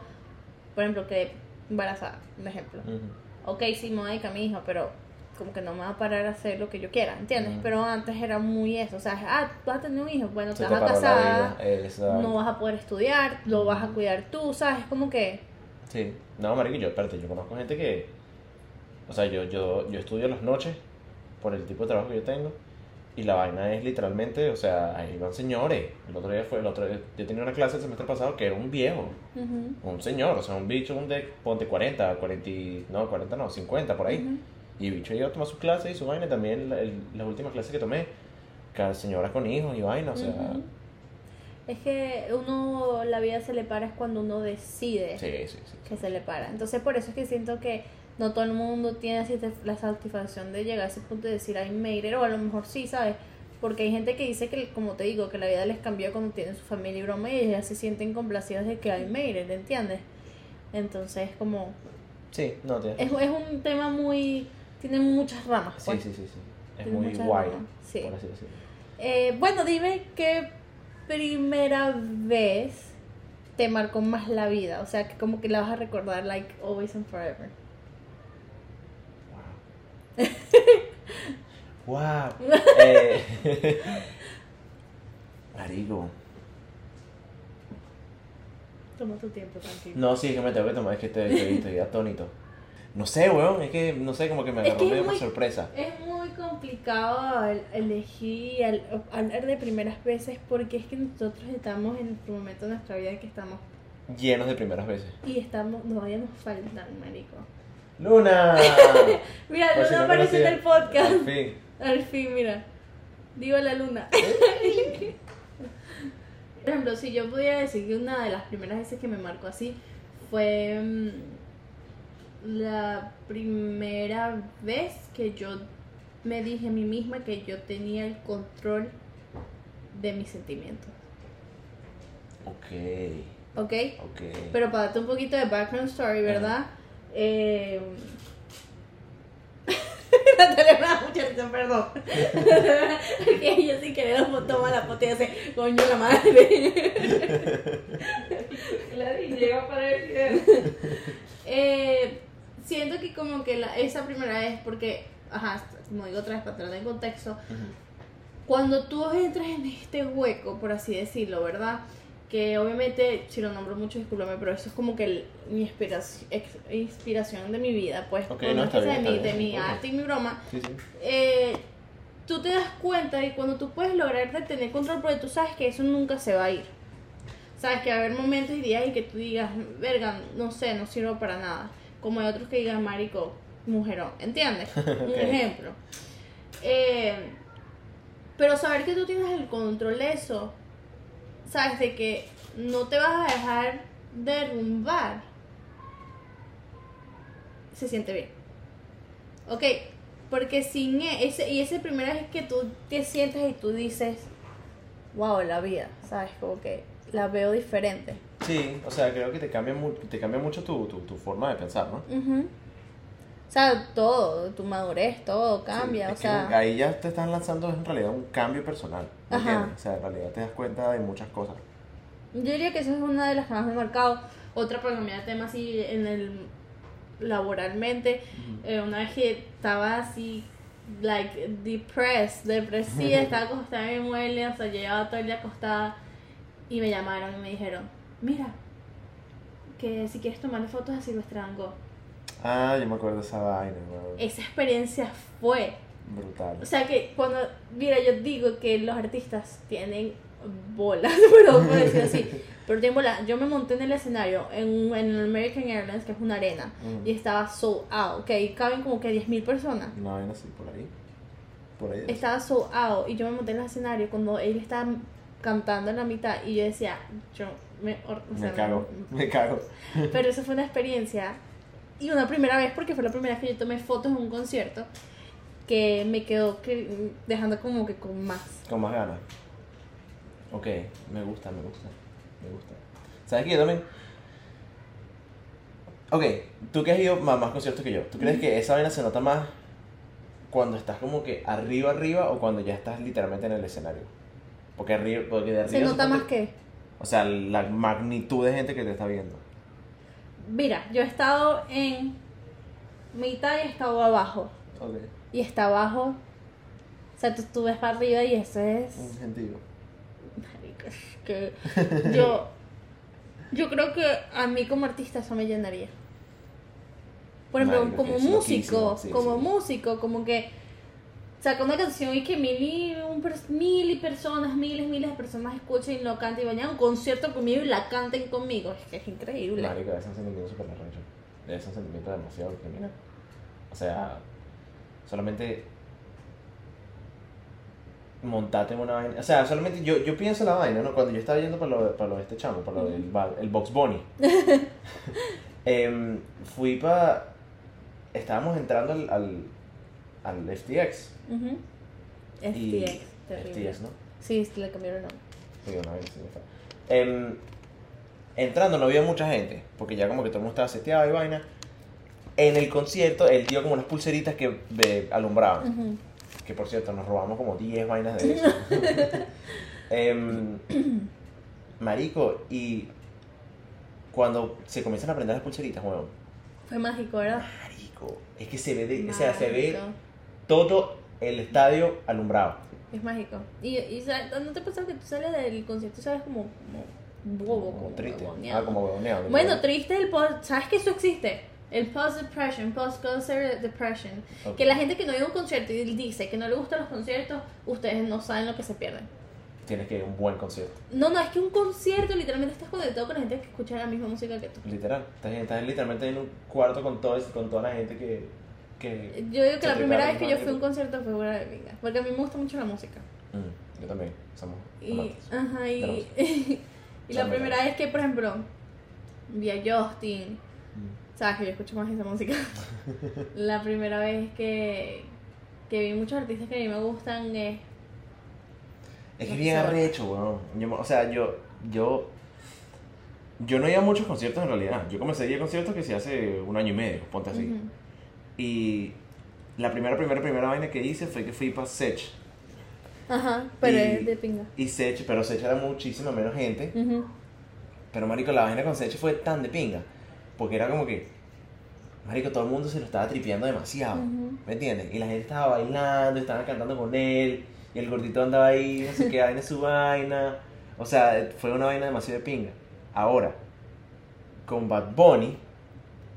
por ejemplo, que embarazada, un ejemplo. Ujú. Ok, sí, me voy a mi hijo, pero como que no me va a parar a hacer lo que yo quiera, ¿entiendes? Pero antes era muy eso, o sea, ah, vas a tener un hijo, bueno, te vas a casar, no vas a poder estudiar, lo vas a cuidar tú, ¿sabes? Como que, Sí. No, marico, yo, espérate, yo conozco gente que... O sea, yo, yo, yo estudio las noches por el tipo de trabajo que yo tengo y la vaina es literalmente, o sea, ahí van señores. El otro día fue, el otro día, yo tenía una clase el semestre pasado que era un viejo, ujú, un señor, o sea, un bicho, un de, ponte 40, 40, y- no, 40 no, 50 por ahí. ujú. Y el bicho iba a tomar sus clases y su vaina, y también el- las últimas clases que tomé, cada señora con hijos y vaina, o sea... Ujú. Es que uno, la vida se le para es cuando uno decide Sí, sí, sí. que se le para. Entonces por eso es que siento que no todo el mundo tiene así te- la satisfacción de llegar a ese punto de decir made it, o a lo mejor sí, ¿sabes? Porque hay gente que dice que, como te digo, que la vida les cambió cuando tienen su familia y broma y ellos ya se sienten complacidos de que I made it, ¿entiendes? Entonces como... Sí, no, tiene... Es, es un tema muy... Tiene muchas ramas. Sí, pues. sí, sí, sí. Es Tiene muy guay, sí. por así decirlo. Eh, bueno, dime qué primera vez te marcó más la vida. O sea, que como que la vas a recordar, like, always and forever. Wow. wow. Eh, marico. Toma tu tiempo, tranquilo. No, sí, es que me tengo que tomar, es que estoy, estoy, estoy atónito. No sé, weón, es que, no sé, como que me Es agarró que es medio por sorpresa. Es muy complicado el- elegir, al- hablar de primeras veces, porque es que nosotros estamos en el momento de nuestra vida que estamos. Llenos de primeras veces. Y estamos, todavía nos faltan, marico. ¡Luna! Mira, Por si Luna no apareció en el podcast. Al fin. Al fin, mira. Digo la luna. Por ejemplo, si yo pudiera decir que una de las primeras veces que me marcó así fue mm, la primera vez que yo me dije a mí misma que yo tenía el control de mis sentimientos. Ok, ¿Ok? ok. Pero para darte un poquito de background story, ¿verdad? Eh... Natalia me da mucha risa, perdón. que yo sin querer toma la foto y hace, coño la madre. La llega para el video. Eh, siento que como que la, esa primera vez, porque, ajá, como digo otra vez para tratar en contexto, cuando tú entras en este hueco, por así decirlo, ¿verdad? Que obviamente, si lo nombro mucho, discúlpame, pero eso es como que el- mi inspiración, inspiración de mi vida, pues, Ok, por no, está bien, de mi, está de bien, mi ok. arte y mi broma, Sí, sí. eh, tú te das cuenta y cuando tú puedes lograr de tener control, porque tú sabes que eso nunca se va a ir. Sabes que va a haber momentos y días y que tú digas, verga, no sé, no sirvo para nada. Como hay otros que digan, marico, mujerón, ¿entiendes? Un ejemplo. Eh, pero saber que tú tienes el control de eso, sabes de que no te vas a dejar derrumbar, se siente bien. Ok, porque sin e- ese, y esa primera vez que tú te sientas y tú dices, wow, la vida, ¿sabes? Como que la veo diferente. Sí, o sea, creo que te cambia, mu- te cambia mucho tu, tu, tu forma de pensar, ¿no? Ujú. O sea, todo, tu madurez, todo cambia, Sí, o sea, ahí ya te están lanzando en realidad un cambio personal. ¿me Ajá. O sea, en realidad te das cuenta de muchas cosas. yo diría que esa es una de las que más me ha marcado. Otra cambiar de tema así en el laboralmente, eh, una vez que estaba así, like, depressed, depresiva, estaba acostada en mi mueble, o sea, yo llevaba todo el día acostada y me llamaron y me dijeron, mira, que si quieres tomarle fotos a Silvestre Van Gogh. Ah, yo me acuerdo de esa vaina, weón. Esa experiencia fue Brutal. O sea que cuando, mira, yo digo que los artistas tienen bolas, perdón por decir así, pero tienen bolas. Yo me monté en el escenario en, un- en el American Airlines, que es una arena, Mm. y estaba sold out, que ahí caben como que 10.000 personas. Una vaina así, por ahí. Por ahí. Estaba sold out, y yo me monté en el escenario cuando él estaba cantando en la mitad, y yo decía, yo me... o sea, me cago, me cago. Pero eso fue una experiencia, y una primera vez, porque fue la primera vez que yo tomé fotos en un concierto, que me quedó que, dejando como que con más. Con más ganas. Ok, me gusta, me gusta. Me gusta. ¿Sabes qué? Yo también. Ok, tú que has ido a más conciertos que yo, ¿tú crees que esa vaina se nota más cuando estás como que arriba, arriba o cuando ya estás literalmente en el escenario? Porque, arriba, porque de arriba. Se nota más que... O sea, la magnitud de gente que te está viendo. Mira, yo he estado en mitad y he estado abajo. Ok, Y está abajo. O sea, tú, tú ves para arriba y eso es. un gentío. es que yo. Yo creo que a mí como artista eso me llenaría. Por ejemplo, Marico, como músico, sí, como sí. músico, como que saca una canción y que mil y, un mil y personas, miles, miles de personas escuchen y lo canten y vayan a un concierto conmigo y la canten conmigo. Es que es increíble. Marico, ser un sentimiento súper arrecho. Ser un sentimiento demasiado criminal. O sea, solamente montate en una vaina. O sea, solamente yo, yo pienso la vaina, ¿no? Cuando yo estaba yendo para lo, para lo de este chamo, para lo del el Box Bunny. Em, fui para. Estábamos entrando al, al, al FTX. Ujú. y- FTX, terrible. FTX, ¿no? Sí, le cambiaron el nombre. Sí, una. Em, entrando no había mucha gente, porque ya como que todo el mundo estaba seteado y vaina. En el concierto, él dio como unas pulseritas que eh, alumbraban. Que por cierto, nos robamos como 10 vainas de eso. Em, marico, y cuando se comienzan a prender las pulseritas, bueno, Fue mágico, ¿verdad? marico, es que se ve, de- o sea, se ve. Todo el estadio alumbrado. Es mágico. Y, y ¿sabes? ¿no te pasa que tú sales del concierto y sales como, como bobo, Como triste. huevoneado? Ah, como huevoneado. Bueno, triste el post. ¿Sabes que eso existe? El post-depression, post-concert depression. Ok. Que la gente que no iba a un concierto y dice que no le gustan los conciertos, ustedes no saben lo que se pierden. Tienes que ir a un buen concierto. No, no, es que un concierto literalmente estás conectado con la gente que escucha la misma música que tú. Literal. Estás, estás literalmente en un cuarto con, todo, con toda la gente que. Que Yo digo que la primera vez que yo fui a un concierto fue fuera de pinga. Porque a mí me gusta mucho la música. Mm, yo también. Somos Y, ajá, y, y la primera vez que, por ejemplo, vi a Justin, Mm. sabes que yo escucho más esa música. la primera vez que, que vi muchos artistas que a mí me gustan es. Es que es bien arrecho, weón. Yo- o sea, yo, yo. Yo no iba a muchos conciertos en realidad. Yo comencé a ir a conciertos que se hace un año y medio, ponte así. Y la primera, primera, primera vaina que hice fue que fui para Sech. Ajá, pero Y- es de pinga. Y Sech, pero Sech era muchísima menos gente. Ujú. Pero marico, la vaina con Sech fue tan de pinga. Porque era como que marico, todo el mundo se lo estaba tripeando demasiado. Ujú. ¿Me entiendes? Y la gente estaba bailando, estaban cantando con él, y el gordito andaba ahí, no sé qué, vaina su vaina. O sea, fue una vaina demasiado de pinga. Ahora, con Bad Bunny,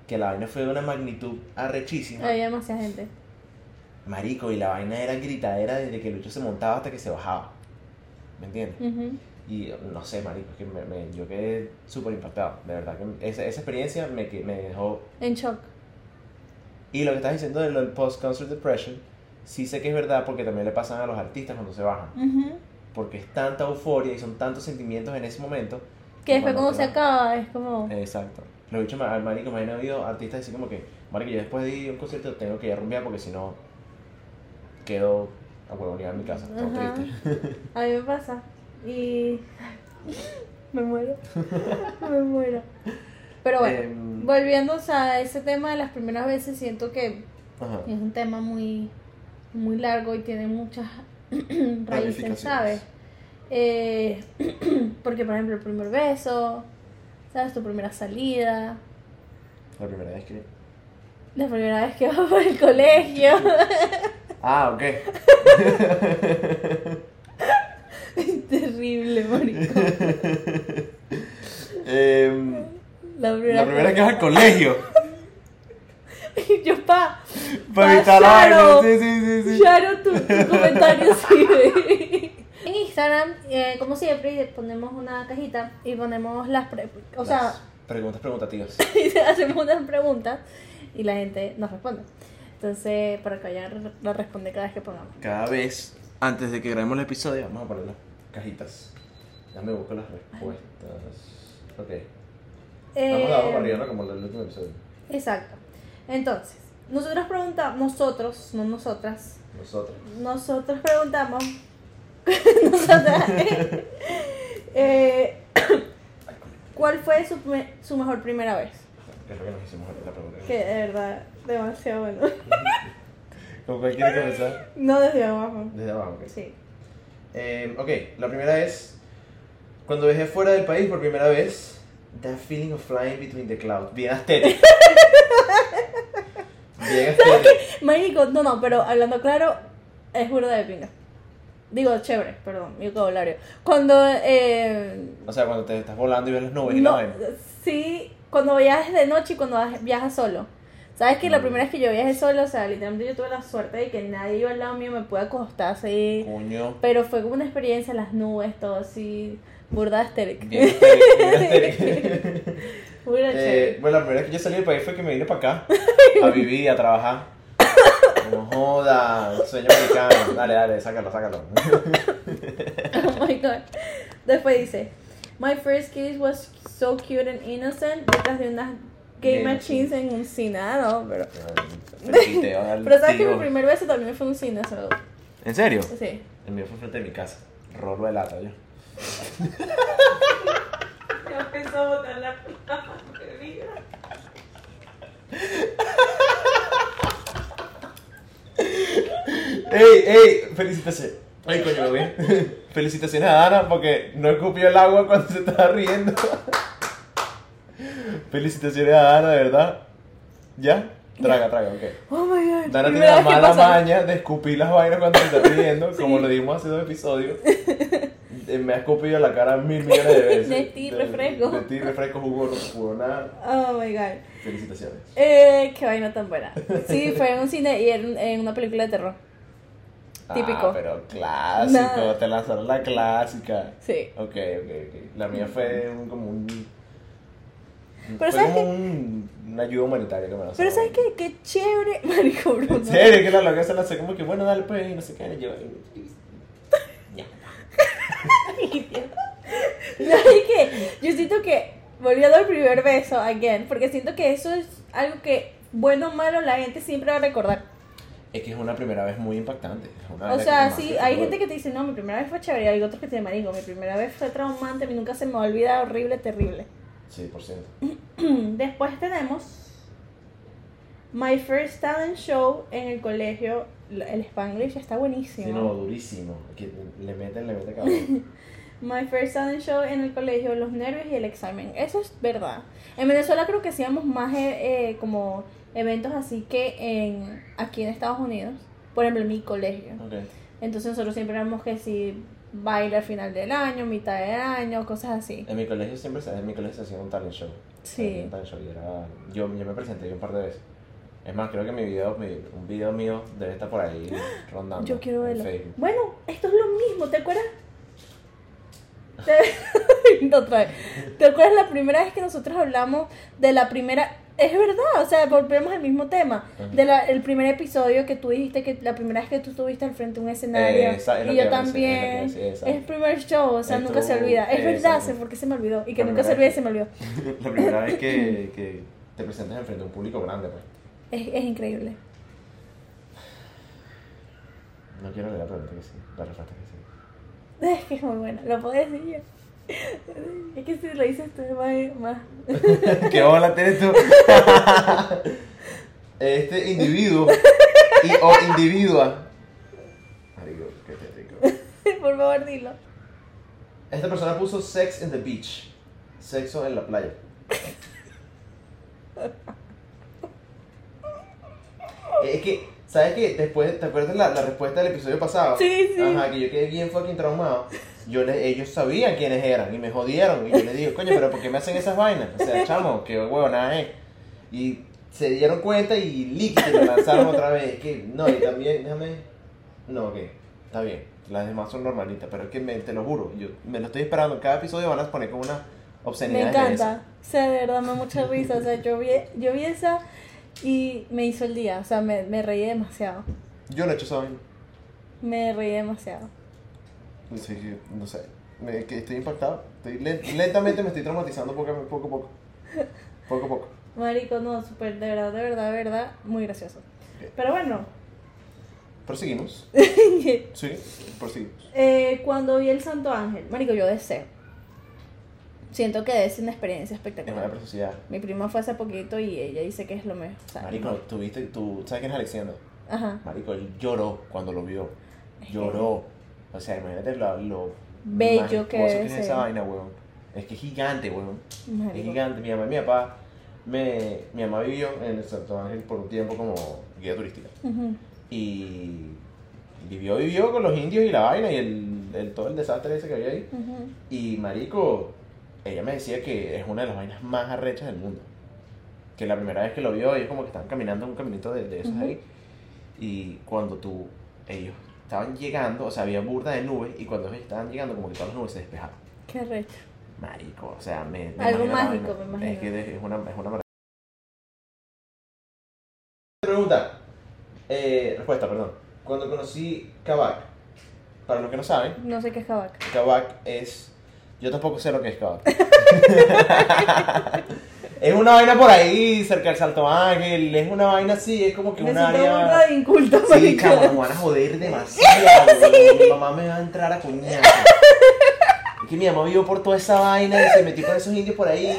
que la vaina fue de una magnitud arrechísima. Había demasiada gente. Marico, y la vaina era gritadera desde que Lucho se montaba hasta que se bajaba. ¿Me entiendes? Ujú. Y no sé, marico, es que me, me- yo quedé súper impactado. De verdad que esa, esa experiencia me, me dejó... En shock. Y lo que estás diciendo de lo del post-concert depression, sí sé que es verdad porque también le pasan a los artistas cuando se bajan. Ujú. Porque es tanta euforia y son tantos sentimientos en ese momento. Que después cuando se acaba es como... Exacto. Lo he dicho al marico, me han oído artistas decir como que, marico, yo después de un concierto tengo que ir a rumbear porque si no quedo a huevonear en mi casa, todo Ajá. triste. A mí me pasa. Y... me muero. me muero. Pero bueno, Em, volviendo o sea, a ese tema de las primeras veces, siento que Ajá. es un tema muy, muy largo y tiene muchas raíces. ¿sabes? Eh, porque, por ejemplo, el primer beso, ¿sabes? Tu primera salida, La primera vez que... la primera vez que vas por el colegio. Ah, ok. Terrible, marico. Em, La primera, la primera que vas al colegio. Yo, pa. Pa, vaina. Sharon, Sí, sí, sí, sí. Sharon, tu, tu comentario. En Instagram, eh, como siempre, ponemos una cajita y ponemos las... pre- o sea, preguntas preguntativas. hacemos unas preguntas y la gente nos responde. Entonces, para que vayan a responder cada vez que pongamos. Cada vez, antes de que grabemos el episodio, vamos a poner las cajitas. Ya me busco las respuestas. Ok. Vamos de abajo para arriba, Eh, ¿no? Como el último episodio. exacto. Entonces, nosotros preguntamos, nosotros, no nosotras, Nosotros. nosotros preguntamos, nosotras, eh, ¿cuál fue su, su mejor primera vez? Es lo que nos hicimos la pregunta. Que de verdad, demasiado bueno. ¿Con cuál quiere comenzar? No desde abajo. Desde abajo, ok. Sí. Eh, ok, la primera es cuando viajé fuera del país por primera vez. That feeling of flying between the clouds. Bien estético. Bien estético. Marico, no, no, pero hablando claro, es burda de pinga. Digo, chévere, perdón, mi vocabulario. Cuando, eh, O sea, cuando te estás volando y ves las nubes y la vaina. sí, cuando viajas de noche y cuando viajas solo. ¿Sabes que la Mm. primera vez que yo viajé solo, o sea, literalmente yo tuve la suerte de que nadie iba al lado mío, me pude acostar así. Coño. Pero fue como una experiencia, las nubes, todo así, burda estética. Bien. Burda Eh, bueno, la primera vez que yo salí del país fue que me vine para acá. A vivir, a trabajar. No joda, sueño americano. Dale, dale, sácalo, sácalo. Oh my god. Después dice, My first kiss was so cute and innocent detrás de unas game machines en un cine. Ah, no, pero... Pero sabes que mi primer beso también fue en un cine, so, ¿En serio? sí. El mío fue frente de mi casa. Rolo de lata, yo. Ya empezó a botar la ¡Ey, ey! Felicitaciones. Ay, coño, güey. Felicitaciones a Ana porque no escupió el agua cuando se estaba riendo. Felicitaciones a Ana, de verdad. ¿Ya? Traga, traga, ok. Oh my god. Dana tiene la mala maña de escupir las vainas cuando se está riendo, como lo dimos hace dos episodios. Eh, Me ha escupido la cara mil millones de veces. De ti, refresco. De, ti, refresco, jugo, jugo, nada. Oh my god. Felicitaciones. Eh, qué vaina tan buena. Sí, fue en un cine y en- en una película de terror. Típico. Ah, pero clásico, Nada. te lanzaron la clásica. Sí. Ok, ok, ok. La mía fue un, como un. Pero fue ¿sabes como un, una ayuda humanitaria que me lanzaron. Pero ¿sabes qué? Qué chévere, marico Bruno. En serio, que la loca se lanzó como que bueno, dale pues, y no sé qué, y yo. Ya. No, que yo siento que, volviendo al primer beso, again, porque siento que eso es algo que, bueno o malo, la gente siempre va a recordar. Es que es una primera vez muy impactante. una O sea, sí, hay gente olvida. que te dice, no, mi primera vez fue chévere, y hay otros que te dicen, marico, mi primera vez fue traumante, a mí nunca se me va a olvidar, horrible, terrible. Sí, por ciento. Después tenemos My First Talent Show en el colegio, el Spanglish está buenísimo. Sí, no, durísimo. Que le meten, le meten cabrón. My first talent show en el colegio, los nervios y el examen. Eso es verdad. En Venezuela creo que hacíamos más eh, eh, como eventos así que en aquí en Estados Unidos, por ejemplo en mi colegio. Ok. Entonces nosotros siempre éramos que si baile al final del año, mitad del año, cosas así. En mi colegio siempre se, en mi colegio se hacía un talent show. Sí. Un talent show y era, yo, yo me presenté un par de veces. Es más, creo que mi video, mi- un video mío debe estar por ahí rondando. Yo quiero verlo. Bueno, esto es lo mismo, ¿te acuerdas? Te... no, otra vez. ¿Te acuerdas la primera vez que nosotros hablamos de la primera... Es verdad, o sea, volvemos al mismo tema. Ajá. De la, el primer episodio que tú dijiste que la primera vez que tú estuviste al frente de un escenario. Esa es y yo a a también. es el primer show, o sea, nunca se Esto- olvida. Es verdad, sé por qué se me olvidó. Y que La nunca se olvide, se me olvidó. La primera vez que, que te presentas enfrente de un público grande, pues. Es, es increíble. No quiero leer la pregunta que sí. La respuesta que sí. Es que es muy buena, lo puedo decir yo. Es que si lo dices tú más, más ¿Qué bola tienes tú? este individuo y o individua. Marico, qué tétrico. Por favor, dilo. Esta persona puso sex in the beach. Sexo en la playa. Es que, ¿sabes qué? Después, ¿te acuerdas la, la respuesta del episodio pasado? Sí, sí. Ajá, que yo quedé bien fucking traumado. Yo le, ellos sabían quiénes eran y me jodieron. Y yo les digo, coño, pero ¿por qué me hacen esas vainas? O sea, chamo, qué huevonada es. Y se dieron cuenta y líquido me lanzaron otra vez. Que, no, y también, déjame. No, ok, está bien. Las demás son normalitas, pero es que me, te lo juro, yo me lo estoy esperando. En cada episodio van a poner como una Me obscenidad. encanta. O sea, de verdad me da mucha risa. O sea, yo vi, yo vi esa y me hizo el día. O sea, me, me reí demasiado. Yo no he hecho esa vaina. Me reí demasiado. Sí, sí, no sé. Me, que estoy impactado. Estoy len- lentamente me estoy traumatizando poco, a poco poco. Poco a poco. Marico, no, súper, de verdad, de verdad, de verdad, muy gracioso. Pero bueno, Proseguimos. Sí, proseguimos. eh, cuando vi el Santo Ángel, Marico, yo deseo. Siento que ser una experiencia Es una espectacular. preciosidad. Mi prima fue hace poquito y ella dice que es lo mejor. o sea, Marico, tú viste, tú, ¿sabes quién es Alexander? Ajá. Marico, él lloró cuando lo vio. Es que- Lloró. O sea, imagínate lo, lo Bello que debe es ser. esa vaina, weón. Es que es gigante, weón. Es Marico. gigante. Mi mamá y mi papá, me, mi mamá vivió en el Santo Ángel por un tiempo como guía turística. Ujú. Y vivió, vivió con los indios y la vaina y el, el- todo el desastre ese que había ahí. Ujú. Y marico, ella me decía que es una de las vainas más arrechas del mundo. Que la primera vez que lo vio, ellos como que estaban caminando en un caminito de, de esos Ujú. ahí. Y cuando tú, ellos estaban llegando, o sea, había burda de nubes, y cuando ellos estaban llegando, como que todas las nubes se despejaron. Qué recho. Marico, o sea, me. me Algo mágico, me imagino. Es que es una, es una maravilla. Pregunta. Eh, respuesta, perdón. Cuando conocí Kabak, para los que no saben, No sé qué es Kabak. Kabak es. Yo tampoco sé lo que es Kabak. es una vaina por ahí, cerca del Salto Ángel. Es una vaina así, es como que un siento área. de inculto, Sí, chamo, me van a joder demasiado. weón. Mi mamá me va a entrar a coñazo. Es que mi mamá vio por toda esa vaina y se metió con esos indios por ahí.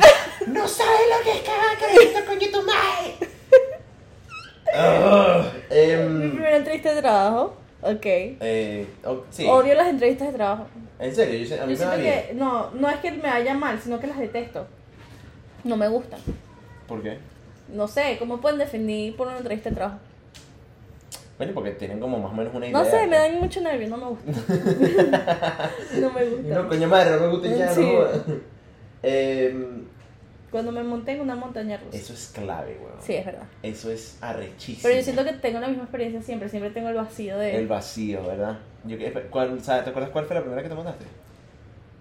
No sabes lo que es carajito, coño tu madre. Ah, Mi em, primera entrevista de trabajo. Ok. eh, oh, sí. Odio las entrevistas de trabajo. En serio, yo a mí Yo me siento bien. que. No, no es que me vaya mal, sino que las detesto. No me gustan. ¿Por qué? No sé, ¿cómo pueden definir por una entrevista de trabajo? Bueno, porque tienen como más o menos una idea. No sé, me dan mucho nervio, no me gusta. no me gusta. No, coño madre, no me gusta ya, Sí. no. Em, Cuando me monté en una montaña rusa. Eso es clave, weón. Sí, es verdad. Eso es arrechísimo. Pero yo siento que tengo la misma experiencia siempre, siempre tengo el vacío de El vacío, ¿verdad? Yo, ¿cuál- sabes- ¿Te acuerdas cuál fue la primera que te mandaste?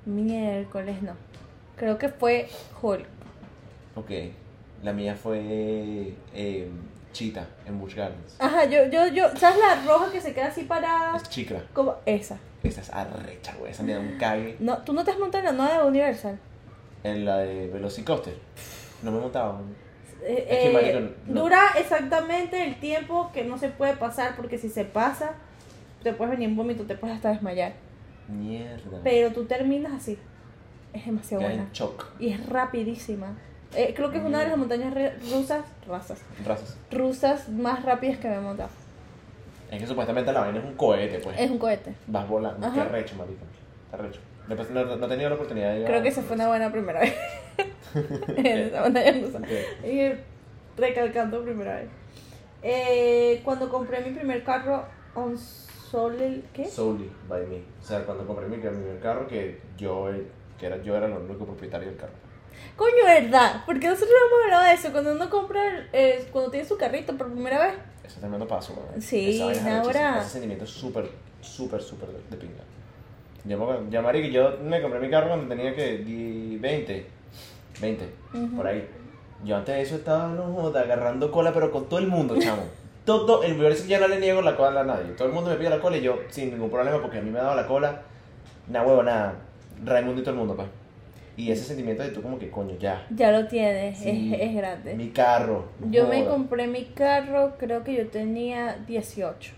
miércoles, no. Creo que fue Hulk. Ok. La mía fue eh, Cheetah en Busch Gardens. Ajá, yo, yo, yo, ¿sabes la roja que se queda así parada? Es chicra. Como esa. Esa es arrecha, güey. Esa me da un cague. No, ¿Tú no te has montado en la nueva de Universal? En la de Velocicoaster. No me montaba. Eh, Es que, eh, marico, no. Dura exactamente el tiempo que no se puede pasar, porque si se pasa, te puedes venir en vómito, te puedes hasta desmayar. Mierda. Pero tú terminas así. Es demasiado Cae buena. Y es rapidísima. Eh, creo que es una de las montañas rusas, razas. Razas. Rusas más rápidas que me he montado. Es que supuestamente la vaina es un cohete, pues. Es un cohete. Vas volando. Ajá. Qué recho, marico. Está recho. No, he tenido la oportunidad de Creo que esa fue una buena primera vez. esa montaña rusa. Recalcando primera vez. Eh, cuando compré mi primer carro, 11 Soul ¿qué? Solely by me. O sea, cuando compré mi, primer carro, que yo, que era, yo era el único propietario del carro. Coño, ¿verdad? Porque nosotros hemos hablado de eso. Cuando uno compra, eh, cuando tiene su carrito por primera vez. Ese tremendo paso, ¿verdad? Sí, ahora. Ese sentimiento súper, súper, súper de, pinga. Yo, Mari, que yo me compré mi carro cuando tenía que 20, 20, uh -huh. por ahí. Yo antes de eso estaba, no joda, agarrando cola, pero con todo el mundo, chamo. Todo, el peor es que ya no le niego la cola a nadie. Todo el mundo me pide la cola y yo, sin ningún problema, porque a mí me daba la cola, nada huevo, nada. Raimundo y todo el mundo, pues. Y ese sentimiento de tú como que, coño, ya. Ya lo tienes, Sí. es, es grande. Mi carro. Yo me compré mi carro, creo que yo tenía 18.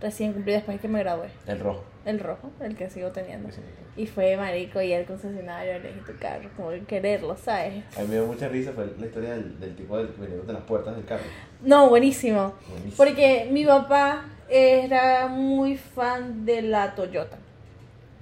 Recién cumplí después que me gradué. El rojo. El rojo, el que sigo teniendo. Y fue marico y el concesionario elegí tu carro, como quererlo, ¿sabes? A mí me dio mucha risa fue la historia del, del tipo del de las puertas del carro. No, buenísimo. Buenísimo. Porque mi papá era muy fan de la Toyota.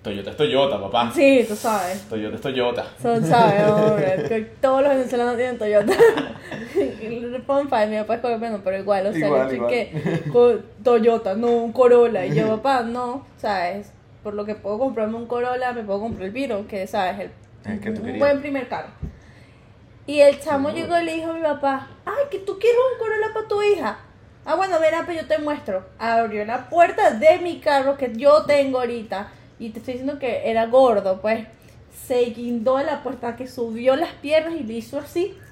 Toyota es Toyota, papá. Sí, tú sabes. Toyota es Toyota. Son, ¿sabes? Hombre, que todos los venezolanos tienen Toyota. Fun fact, mi papá es colombiano, pero igual, o sea, Igual, hecho igual. que Toyota, no un Corolla. Y yo, papá, no, ¿sabes? Por lo que puedo comprarme un Corolla, me puedo comprar el Viro, que, ¿sabes? El, El que tú un querías. buen primer carro. Y el chamo llegó y le dijo a mi papá, ay, que tú quieres un Corolla para tu hija. Ah, bueno, ven, pues yo te muestro. Abrió la puerta de mi carro que yo tengo ahorita. Y te estoy diciendo que era gordo, pues. Se guindó la puerta, que subió las piernas y le hizo así.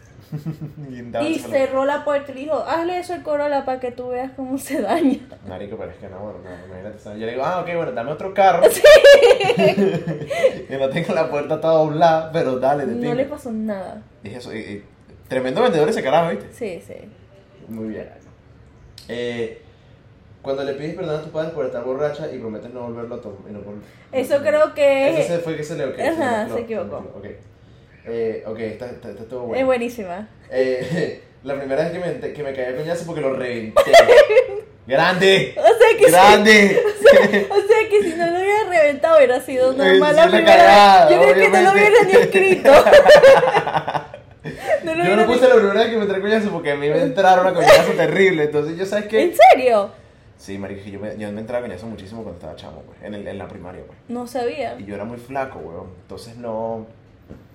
Y cerró la puerta y le dijo, hazle eso al Corolla para que tú veas cómo se daña. Marico, pero es que no, bueno, no, imagínate. Yo le digo, ah, ok, bueno, dame otro carro. que no tenga la puerta toda doblada, pero dale, de No le pasó nada. Eso, y- y- tremendo vendedor ese carajo, ¿viste? Sí, sí. Muy bien. Eh, cuando le pides perdón a tus padres por estar borracha y prometes no volverlo a tomar. no Eso creo que Ese fue que se le ok, Ajá, se lo- equivocó. Ok, eh, ok, esta, esta, esta estuvo buena. es buenísima. Eh, la primera vez que me, que me caí a coñazo porque lo reventé. ¡Grande! O sea que sí. ¡Grande! O sea que si no lo hubiera reventado hubiera sido normal la primera cagada, Yo creo que no lo hubiera ni escrito. No lo Yo no ni- puse la primera vez que me entré coñazo porque a mí me entraron a coñazo terrible. Entonces, ¿yo sabes qué? ¿En serio? Sí, marica, que yo me, yo me entraba a coñazo muchísimo cuando estaba chamo, pues, en, el, en la primaria, pues. No sabía. Y yo era muy flaco, weón. Entonces no.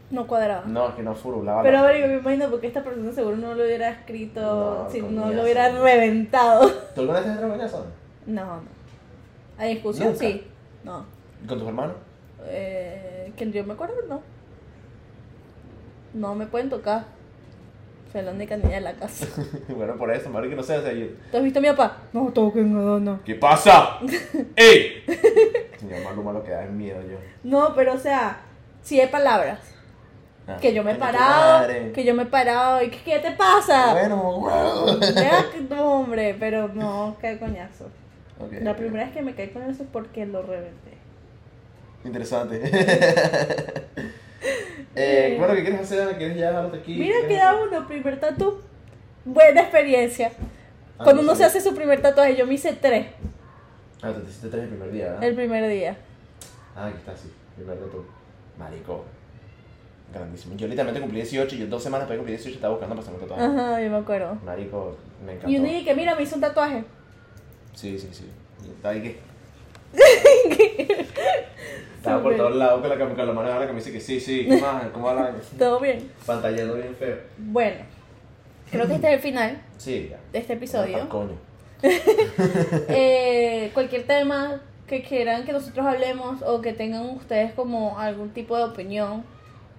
No cuadraba. No, es que no furulaba. Pero la- marico, me imagino porque esta persona seguro no lo hubiera escrito No, si no lo hubiera reventado. ¿Tú alguna vez has entrado coñazo? No, no. ¿A discusión? Nunca. Sí. No. ¿Y con tus hermanos? Eh, que yo me acuerdo, no. No me pueden tocar. Soy la única niña de la casa. bueno, por eso, marica, no sé, sea, yo. ¿Tú has visto a mi papá? No toquen nada, no. ¿Qué pasa? ¡Ey! Señor Maluma lo que da es miedo yo. No, pero o sea, sí hay palabras. Ah, Que yo me he parado, madre. que yo me he parado y que ¿qué te pasa? Bueno, wow. Que no, hombre, pero no, cae coñazo. Ok, La primera vez que me caí con eso es porque lo reventé. Interesante. Eh, bueno, ¿qué quieres hacer? ¿Quieres ya aquí? Mira, ¿Quieres- queda uno, primer tatu. Buena experiencia. Ah, Cuando no uno se hace su primer tatuaje, yo me hice tres Ah, te hiciste tres el primer día, ¿verdad? el primer día. Ah, aquí está, sí. Primer tú. Marico. Grandísimo. Yo literalmente cumplí 18 y yo dos semanas después de cumplir 18 estaba buscando para hacerme un tatuaje. Ajá, yo me acuerdo. Marico, me encantó. Y uno dije que mira, me hizo un tatuaje. Sí, sí, sí. Y Estaba ahí que. Estaba por todos lados con la, con la mano en la camisa que sí, sí. ¿Qué más? ¿Cómo va la Todo bien. Pantallando bien feo. Bueno, creo que este es el final Sí, ya. de este episodio. Ah, coño. Eh, cualquier tema que quieran que nosotros hablemos o que tengan ustedes como algún tipo de opinión,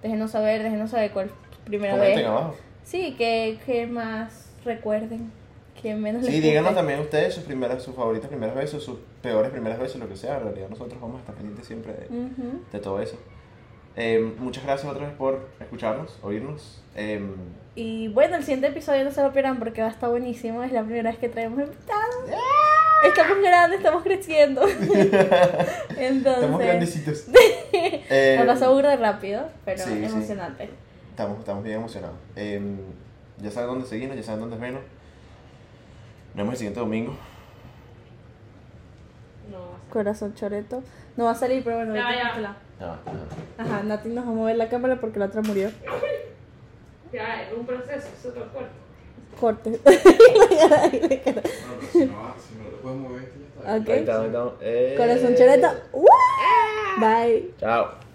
déjenos saber, déjenos saber cuál primera Comenten vez. abajo. Sí, que, que más recuerden, que menos les Sí, díganos guste. también ustedes sus primeras, sus favoritas primeras veces, sus peores primeras veces, lo que sea. En realidad nosotros vamos a estar pendientes siempre de, Ujú. de todo eso. Eh, muchas gracias otra vez por escucharnos, oírnos. Eh, Y bueno, el siguiente episodio no se lo pierdan porque va a estar buenísimo. Es la primera vez que traemos invitados. Estamos grandes, estamos creciendo. estamos Entonces, grandecitos. Eh, nos pasó burda rápido, pero sí, sí. emocionante. Estamos, estamos bien emocionados. Eh, ya saben dónde seguirnos, ya saben dónde vernos. Nos vemos el siguiente domingo. No. Corazón choreto. No va a salir, pero bueno, ya. Ya, ya. Ajá, Nati nos va a mover la cámara porque la otra murió. Ya, es un proceso, es otro cuerpo. Corte. Bueno, si no, si no lo puedes mover, ya está. Ok. Corazón choreto. ¡Woo! Bye. Chao.